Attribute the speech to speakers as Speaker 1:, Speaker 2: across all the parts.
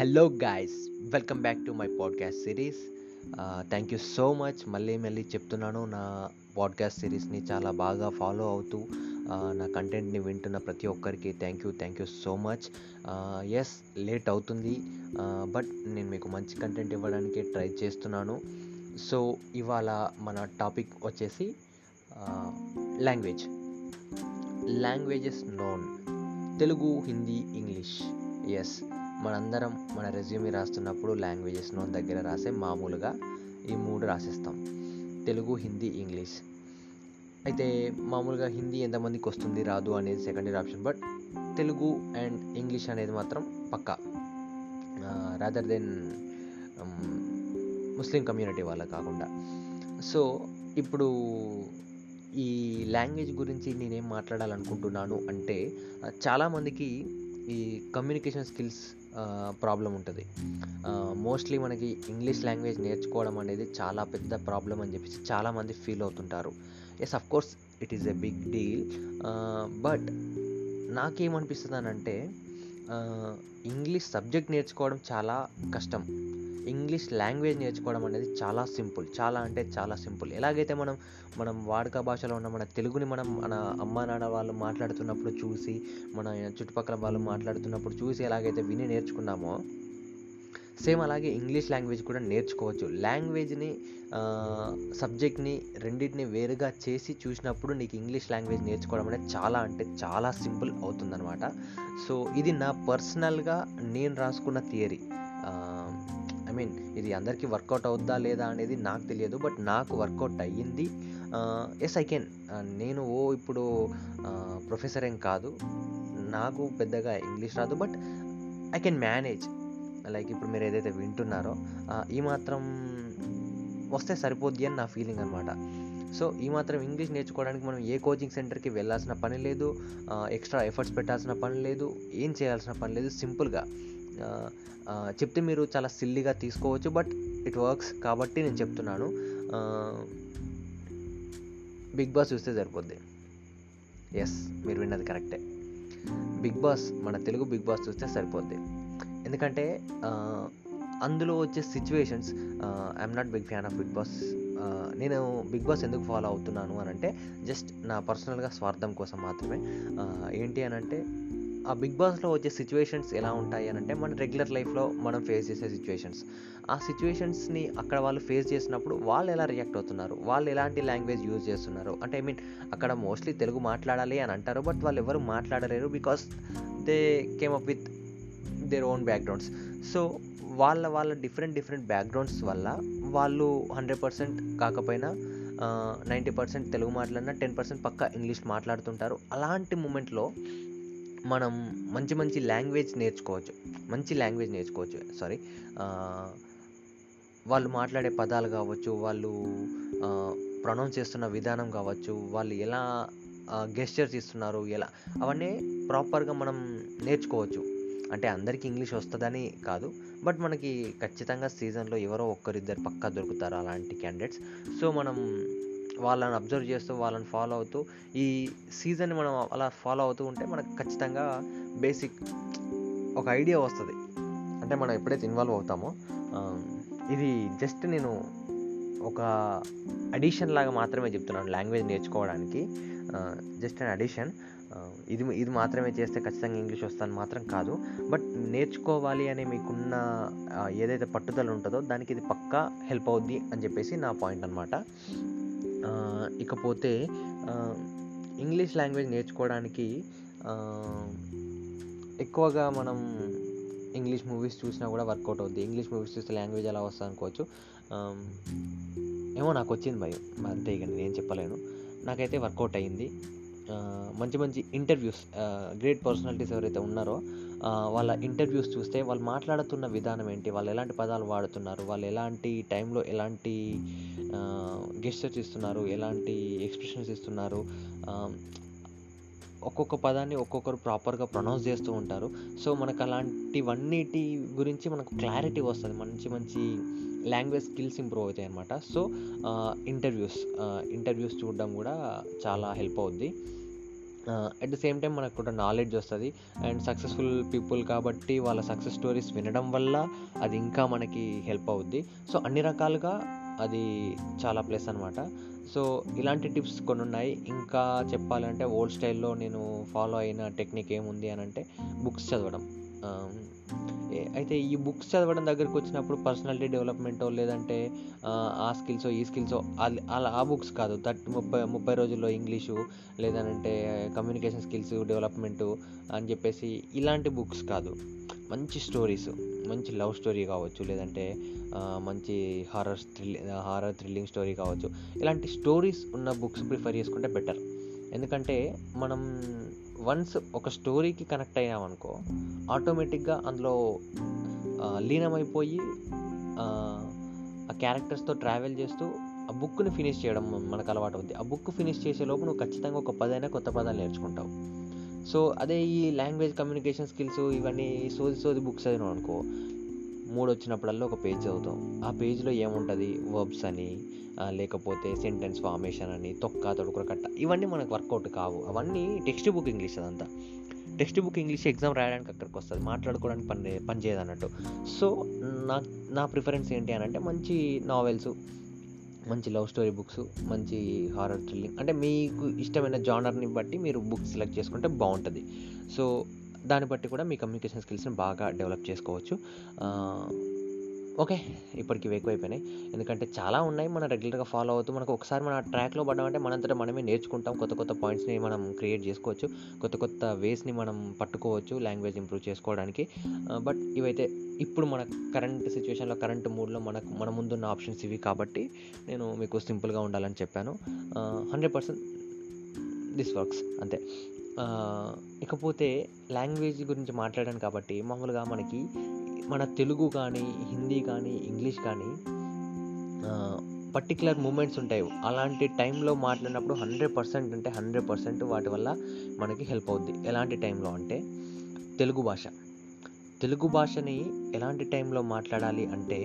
Speaker 1: Hello guys welcome back to my podcast series thank you so much మళ్ళీ మళ్ళీ చెప్తున్నాను నా పాడ్కాస్ట్ సిరీస్ని చాలా బాగా ఫాలో అవుతూ నా కంటెంట్ని వింటున్న ప్రతి ఒక్కరికి thank you thank you so much yes late అవుతుంది బట్ నేను మీకు మంచి కంటెంట్ ఇవ్వడానికి ట్రై చేస్తున్నాను. సో ఇవాళ మన టాపిక్ వచ్చేసి language languages known Telugu Hindi English. Yes మనందరం మన రెజ్యూమే రాస్తున్నప్పుడు లాంగ్వేజెస్ నోన్ దగ్గర రాసే మామూలుగా ఈ మూడు రాసేస్తాం. తెలుగు హిందీ ఇంగ్లీష్. అయితే మామూలుగా హిందీ ఎంతమందికి వస్తుంది రాదు అనేది secondary option but Telugu and English అనేది మాత్రం పక్కా. రాదర్ దెన్ ముస్లిం కమ్యూనిటీ వాళ్ళ కాకుండా. సో ఇప్పుడు ఈ లాంగ్వేజ్ గురించి నేనేం మాట్లాడాలనుకుంటున్నాను అంటే చాలామందికి ఈ కమ్యూనికేషన్ స్కిల్స్ ప్రాబ్లం ఉంటుంది. మోస్ట్లీ మనకి ఇంగ్లీష్ లాంగ్వేజ్ నేర్చుకోవడం అనేది చాలా పెద్ద ప్రాబ్లం అని చెప్పేసి చాలామంది ఫీల్ అవుతుంటారు. Yes of course it is a big deal but నాకేమనిపిస్తుంది అని అంటే ఇంగ్లీష్ సబ్జెక్ట్ నేర్చుకోవడం చాలా కష్టం. ఇంగ్లీష్ లాంగ్వేజ్ నేర్చుకోవడం అనేది చాలా సింపుల్. చాలా అంటే చాలా సింపుల్. ఎలాగైతే మనం మనం వాడుక భాషలో ఉన్న మన తెలుగుని మనం మన అమ్మ నాన్న వాళ్ళు మాట్లాడుతున్నప్పుడు చూసి మన చుట్టుపక్కల వాళ్ళు మాట్లాడుతున్నప్పుడు చూసి ఎలాగైతే విని నేర్చుకున్నామో సేమ్ అలాగే ఇంగ్లీష్ లాంగ్వేజ్ కూడా నేర్చుకోవచ్చు. లాంగ్వేజ్ని సబ్జెక్ట్ని రెండింటిని వేరుగా చేసి చూసినప్పుడు నీకు ఇంగ్లీష్ లాంగ్వేజ్ నేర్చుకోవడం అనేది చాలా అంటే చాలా సింపుల్ అవుతుందన్నమాట. సో ఇది నా పర్సనల్గా నేను రాసుకున్న థియరీ. ఐ మీన్ ఇది అందరికీ వర్కౌట్ అవుద్దా లేదా అనేది నాకు తెలియదు బట్ నాకు వర్కౌట్ అయ్యింది. ఎస్ ఐ కెన్ నేను ఓ ఇప్పుడు ప్రొఫెసర్ ఏం కాదు. నాకు పెద్దగా ఇంగ్లీష్ రాదు but I can manage like ఇప్పుడు మీరు ఏదైతే వింటున్నారో ఈ మాత్రం వస్తే సరిపోద్ది అని నా ఫీలింగ్ అనమాట సో ఈ మాత్రం ఇంగ్లీష్ నేర్చుకోవడానికి మనం ఏ కోచింగ్ సెంటర్కి వెళ్ళాల్సిన పని లేదు ఎక్స్ట్రా ఎఫర్ట్స్ పెట్టాల్సిన పని లేదు ఏం చేయాల్సిన పని లేదు సింపుల్గా చెప్తే మీరు చాలా సిల్లీగా తీసుకోవచ్చు బట్ ఇట్ వర్క్స్ కాబట్టి నేను చెప్తున్నాను. బిగ్ బాస్ చూస్తే సరిపోద్ది. ఎస్ మీరు విన్నది కరెక్టే బిగ్ బాస్ మన తెలుగు బిగ్ బాస్ చూస్తే సరిపోద్ది. ఎందుకంటే అందులో వచ్చే situations I'm not big fan of Bigg Boss నేను బిగ్ బాస్ ఎందుకు ఫాలో అవుతున్నాను అని అంటే జస్ట్ నా పర్సనల్గా స్వార్థం కోసం మాత్రమే. ఏంటి అని అంటే ఆ బిగ్ బాస్లో వచ్చే సిచ్యువేషన్స్ ఎలా ఉంటాయి అని అంటే మన రెగ్యులర్ లైఫ్లో మనం ఫేస్ చేసే సిచ్యువేషన్స్ ఆ సిచ్యువేషన్స్ని అక్కడ వాళ్ళు ఫేస్ చేసినప్పుడు వాళ్ళు ఎలా రియాక్ట్ అవుతున్నారు? వాళ్ళు ఎలాంటి లాంగ్వేజ్ యూజ్ చేస్తున్నారు? అంటే ఐ మీన్ అక్కడ మోస్ట్లీ తెలుగు మాట్లాడాలి అని అంటారు బట్ వాళ్ళు ఎవరు మాట్లాడలేరు because they came up with their own backgrounds so వాళ్ళ వాళ్ళ డిఫరెంట్ డిఫరెంట్ బ్యాక్గ్రౌండ్స్ వల్ల వాళ్ళు హండ్రెడ్ పర్సెంట్ కాకపోయినా నైంటీ పర్సెంట్ తెలుగు మాట్లాడినా టెన్ పర్సెంట్ పక్క ఇంగ్లీష్ మాట్లాడుతుంటారు. అలాంటి మూమెంట్లో మనం మంచి మంచి లాంగ్వేజ్ నేర్చుకోవచ్చు. మంచి లాంగ్వేజ్ నేర్చుకోవచ్చు. సారీ వాళ్ళు మాట్లాడే పదాలు కావచ్చు వాళ్ళు ప్రొనౌన్స్ చేస్తున్న విధానం కావచ్చు వాళ్ళు ఎలా గెస్చర్స్ ఇస్తున్నారు ఎలా అవన్నీ ప్రాపర్గా మనం నేర్చుకోవచ్చు. అంటే అందరికీ ఇంగ్లీష్ వస్తుందని కాదు బట్ మనకి ఖచ్చితంగా సీజన్లో ఎవరో ఒక్కరిద్దరు పక్కా దొరుకుతారు అలాంటి క్యాండిడేట్స్ సో మనం వాళ్ళని అబ్జర్వ్ చేస్తూ వాళ్ళని ఫాలో అవుతూ ఈ సీజన్ మనం అలా ఫాలో అవుతూ ఉంటే మనకు ఖచ్చితంగా బేసిక్ ఒక ఐడియా వస్తుంది. అంటే మనం ఎప్పుడైతే ఇన్వాల్వ్ అవుతామో ఇది జస్ట్ నేను ఒక అడిషన్ లాగా మాత్రమే చెప్తున్నాను లాంగ్వేజ్ నేర్చుకోవడానికి. జస్ట్ అన్ అడిషన్ ఇది ఇది మాత్రమే చేస్తే ఖచ్చితంగా ఇంగ్లీష్ వస్తాను మాత్రం కాదు. బట్ నేర్చుకోవాలి అనే మీకున్న ఏదైతే పట్టుదల ఉంటుందో దానికి ఇది పక్కా హెల్ప్ అవుద్ది అని చెప్పేసి నా పాయింట్ అనమాట ఇకపోతే ఇంగ్లీష్ లాంగ్వేజ్ నేర్చుకోవడానికి ఎక్కువగా మనం ఇంగ్లీష్ మూవీస్ చూసినా కూడా వర్కౌట్ అవుద్ది. ఇంగ్లీష్ మూవీస్ చూస్తే లాంగ్వేజ్ ఎలా వస్తుంది అనుకోవచ్చు. ఏమో నాకు వచ్చింది భయం అంతే ఇక నేను చెప్పలేను. నాకైతే వర్కౌట్ అయ్యింది. మంచి మంచి ఇంటర్వ్యూస్ గ్రేట్ పర్సనాలిటీస్ ఎవరైతే ఉన్నారో వాళ్ళ ఇంటర్వ్యూస్ చూస్తే వాళ్ళు మాట్లాడుతున్న విధానం ఏంటి? వాళ్ళు ఎలాంటి పదాలు వాడుతున్నారు? వాళ్ళు ఎలాంటి టైంలో ఎలాంటి గెస్టర్స్ ఇస్తున్నారు? ఎలాంటి ఎక్స్ప్రెషన్స్ ఇస్తున్నారు? ఒక్కొక్క పదాన్ని ఒక్కొక్కరు ప్రాపర్గా ప్రొనౌన్స్ చేస్తూ ఉంటారు. సో మనకు అలాంటివన్నిటి గురించి మనకు క్లారిటీ వస్తుంది. మంచి మంచి లాంగ్వేజ్ స్కిల్స్ ఇంప్రూవ్ అవుతాయి అనమాట సో ఇంటర్వ్యూస్ ఇంటర్వ్యూస్ చూడడం కూడా చాలా హెల్ప్ అవుద్ది. అట్ ద సేమ్ టైం మనకు కూడా నాలెడ్జ్ వస్తుంది. అండ్ సక్సెస్ఫుల్ పీపుల్ కాబట్టి వాళ్ళ సక్సెస్ స్టోరీస్ వినడం వల్ల అది ఇంకా మనకి హెల్ప్ అవుద్ది. సో అన్ని రకాలుగా అది చాలా ప్లస్ అనమాట సో ఇలాంటి టిప్స్ కొన్ని ఉన్నాయి ఇంకా చెప్పాలంటే ఓల్డ్ స్టైల్లో నేను ఫాలో అయిన టెక్నిక్ ఏముంది అని అంటే బుక్స్ చదవడం. అయితే ఈ బుక్స్ చదవడం దగ్గరికి వచ్చినప్పుడు పర్సనాలిటీ డెవలప్మెంటో లేదంటే ఆ, స్కిల్స్ ఈ స్కిల్స్ అలా ఆ బుక్స్ కాదు. థర్టీ ముప్పై ముప్పై రోజుల్లో ఇంగ్లీషు లేదంటే కమ్యూనికేషన్ స్కిల్స్ డెవలప్మెంటు అని చెప్పేసి ఇలాంటి బుక్స్ కాదు. మంచి స్టోరీస్ మంచి లవ్ స్టోరీ కావచ్చు లేదంటే మంచి horror thrill horror thrilling story కావచ్చు. ఇలాంటి స్టోరీస్ ఉన్న బుక్స్ ప్రిఫర్ చేసుకుంటే బెటర్ ఎందుకంటే మనం వన్స్ ఒక స్టోరీకి కనెక్ట్ అయ్యామనుకో ఆటోమేటిక్గా అందులో లీనమైపోయి ఆ, ఆ క్యారెక్టర్స్తో ట్రావెల్ చేస్తూ ఆ బుక్ని ఫినిష్ చేయడం మనకు అలవాటు అవుద్ది ఆ బుక్ ఫినిష్ చేసే లోపు నువ్వు ఖచ్చితంగా ఒక పదైనా కొత్త పదాలు నేర్చుకుంటావు. సో అదే ఈ లాంగ్వేజ్ కమ్యూనికేషన్ స్కిల్స్ ఇవన్నీ సోది సోది బుక్స్ చదివినావు అనుకో మూడు వచ్చినప్పుడల్లా ఒక పేజ్ చదువుతాం. ఆ పేజ్లో ఏముంటుంది? వర్బ్స్ అని లేకపోతే సెంటెన్స్ ఫార్మేషన్ అని తొక్క తొడుకుర కట్ట. ఇవన్నీ మనకు వర్కౌట్ కావు. అవన్నీ టెక్స్ట్ బుక్ ఇంగ్లీష్ అదంతా. టెక్స్ట్ బుక్ ఇంగ్లీష్ ఎగ్జామ్ రాయడానికి అక్కడికి వస్తుంది. మాట్లాడుకోవడానికి పని పనిచేయదు అన్నట్టు. సో నా నా ప్రిఫరెన్స్ ఏంటి అని అంటే మంచి నావెల్స్ మంచి లవ్ స్టోరీ బుక్స్ మంచి హారర్ థ్రిల్లింగ్ అంటే మీకు ఇష్టమైన జానర్ని బట్టి మీరు బుక్స్ సెలెక్ట్ చేసుకుంటే బాగుంటుంది సో దాన్ని బట్టి కూడా మీ కమ్యూనికేషన్ స్కిల్స్ని బాగా డెవలప్ చేసుకోవచ్చు. ఓకే ఇప్పటికి ఎక్కువైపోయినాయి ఎందుకంటే చాలా ఉన్నాయి మనం రెగ్యులర్గా ఫాలో అవుతూ మనకు ఒకసారి మన ట్రాక్లో పడ్డామంటే మనంతటా మనమే నేర్చుకుంటాం. కొత్త కొత్త పాయింట్స్ని మనం క్రియేట్ చేసుకోవచ్చు. కొత్త కొత్త వేస్ని మనం పట్టుకోవచ్చు లాంగ్వేజ్ ఇంప్రూవ్ చేసుకోవడానికి. బట్ ఇవైతే ఇప్పుడు మన కరెంట్ సిచ్యువేషన్లో కరెంట్ మూడ్లో మనకు మన ముందున్న ఆప్షన్స్ ఇవి కాబట్టి నేను మీకు సింపుల్గా ఉండాలని చెప్పాను. హండ్రెడ్ పర్సెంట్ దిస్ వర్క్స్ అంతే. ఇకపోతే లాంగ్వేజ్ గురించి మాట్లాడాను కాబట్టి మామూలుగా మనకి మన తెలుగు కానీ హిందీ కానీ ఇంగ్లీష్ కానీ పర్టికులర్ మూమెంట్స్ ఉంటాయి. అలాంటి టైంలో మాట్లాడినప్పుడు హండ్రెడ్ పర్సెంట్ అంటే హండ్రెడ్ పర్సెంట్ వాటి వల్ల మనకి హెల్ప్ అవుద్ది. ఎలాంటి టైంలో అంటే తెలుగు భాష. తెలుగు భాషని ఎలాంటి టైంలో మాట్లాడాలి అంటే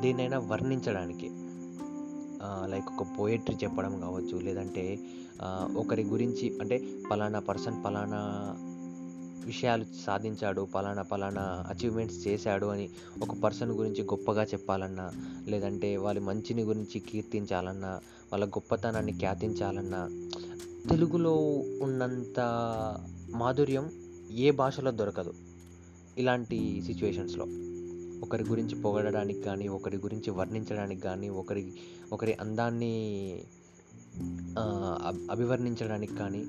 Speaker 1: దేనైనా వర్ణించడానికి. లైక్ ఒక పోయట్రీ చెప్పడం కావచ్చు లేదంటే ఒకరి గురించి అంటే పలానా పర్సన్ పలానా విషయాలు సాధించాడు పలానా పలానా అచీవ్మెంట్స్ చేశాడు అని ఒక పర్సన్ గురించి గొప్పగా చెప్పాలన్నా లేదంటే వాళ్ళ మంచిని గురించి కీర్తించాలన్నా వాళ్ళ గొప్పతనాన్ని ఖ్యాతించాలన్నా తెలుగులో ఉన్నంత మాధుర్యం ఏ భాషలో దొరకదు ఇలాంటి సిచ్యువేషన్స్లో ఒకరి గురించి పొగడడానికి కానీ ఒకరి గురించి వర్ణించడానికి కానీ ఒకరి ఒకరి అందాన్ని అబ్- అభివర్ణించడానికి కానీ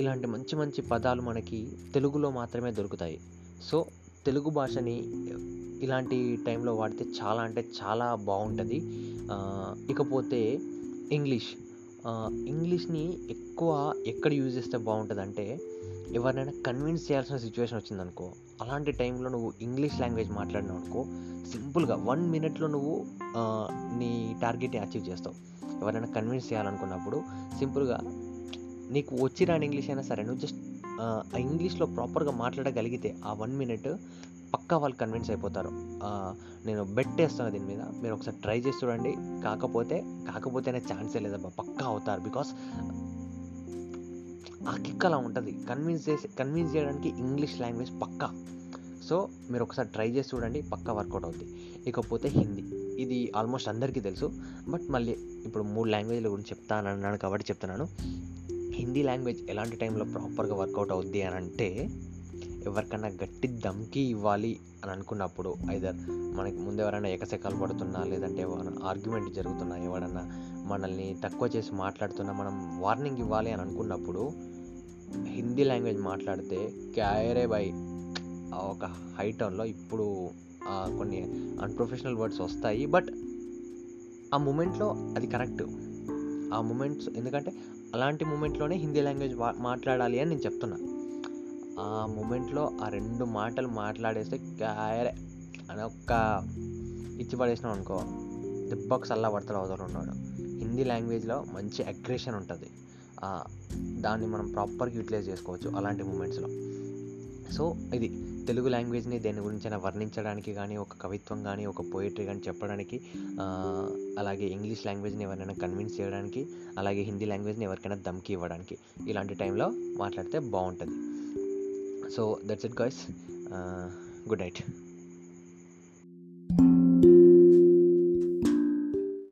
Speaker 1: ఇలాంటి మంచి మంచి పదాలు మనకి తెలుగులో మాత్రమే దొరుకుతాయి. సో తెలుగు భాషని ఇలాంటి టైంలో వాడితే చాలా అంటే చాలా బాగుంటుంది. ఇకపోతే ఇంగ్లీష్. ఇంగ్లీష్ని ఎక్కువ ఎక్కడ యూజ్ చేస్తే బాగుంటుంది అంటే ఎవరినైనా కన్విన్స్ చేయాల్సిన సిచ్యువేషన్ వచ్చిందనుకో అలాంటి టైంలో నువ్వు ఇంగ్లీష్ లాంగ్వేజ్ మాట్లాడినావు అనుకో సింపుల్గా వన్ మినిట్లో నువ్వు నీ టార్గెట్ని అచీవ్ చేస్తావు. ఎవరైనా కన్విన్స్ చేయాలనుకున్నప్పుడు సింపుల్గా నీకు వచ్చి రాని ఇంగ్లీష్ అయినా సరే నువ్వు జస్ట్ ఆ ఇంగ్లీష్లో ప్రాపర్గా మాట్లాడగలిగితే ఆ వన్ మినిట్ పక్కా వాళ్ళు కన్విన్స్ అయిపోతారు. నేను బెట్ వేస్తాను దీని మీద. మీరు ఒకసారి ట్రై చేసి చూడండి. కాకపోతే కాకపోతేనే ఛాన్సే లేదబ్బా పక్కా అవుతారు. బికాస్ ఆ కిక్ అలా ఉంటుంది. కన్విన్స్ చేసి కన్విన్స్ చేయడానికి ఇంగ్లీష్ లాంగ్వేజ్ పక్కా. సో మీరు ఒకసారి ట్రై చేసి చూడండి పక్కా వర్కౌట్ అవుతుంది ఇకపోతే హిందీ. ఇది ఆల్మోస్ట్ అందరికీ తెలుసు. బట్ మళ్ళీ ఇప్పుడు మూడు లాంగ్వేజ్ల గురించి చెప్తాను అన్నాను కాబట్టి చెప్తున్నాను. హిందీ లాంగ్వేజ్ ఎలాంటి టైంలో ప్రాపర్గా వర్కౌట్ అవుద్ది అని అంటే ఎవరికన్నా గట్టి దమ్కి ఇవ్వాలి అని అనుకున్నప్పుడు ఐదర్ మనకి ముందు ఎవరైనా ఎకసెకాలు పడుతున్నా లేదంటే ఆర్గ్యుమెంట్ జరుగుతున్నా ఎవడన్నా మనల్ని తక్కువ చేసి మాట్లాడుతున్నా మనం వార్నింగ్ ఇవ్వాలి అని అనుకున్నప్పుడు హిందీ లాంగ్వేజ్ మాట్లాడితే క్యారే బై ఒక హై టర్న్లో ఇప్పుడు కొన్ని అన్ప్రొఫెషనల్ వర్డ్స్ వస్తాయి. బట్ ఆ మూమెంట్లో అది కరెక్ట్ ఆ మూమెంట్స్ ఎందుకంటే అలాంటి మూమెంట్లోనే హిందీ లాంగ్వేజ్ మాట్లాడాలి అని నేను చెప్తున్నా. ఆ మూమెంట్లో ఆ రెండు మాటలు మాట్లాడేస్తే క్యారే అని ఒక్క ఇచ్చి పడేసినాం అనుకో దెబ్బకు సల్లా పడతాడు అవతల ఉన్నాడు. హిందీ లాంగ్వేజ్లో మంచి అగ్రెషన్ ఉంటుంది. దాన్ని మనం ప్రాపర్గా యూటిలైజ్ చేసుకోవచ్చు అలాంటి మూమెంట్స్లో సో ఇది తెలుగు లాంగ్వేజ్ని దేని గురించైనా వర్ణించడానికి కానీ ఒక కవిత్వం కానీ ఒక పోయిటరీ కానీ చెప్పడానికి అలాగే ఇంగ్లీష్ లాంగ్వేజ్ని ఎవరైనా కన్విన్స్ చేయడానికి అలాగే హిందీ లాంగ్వేజ్ని ఎవరికైనా దమ్కి ఇవ్వడానికి ఇలాంటి టైంలో మాట్లాడితే బాగుంటుంది. So that's it guys good night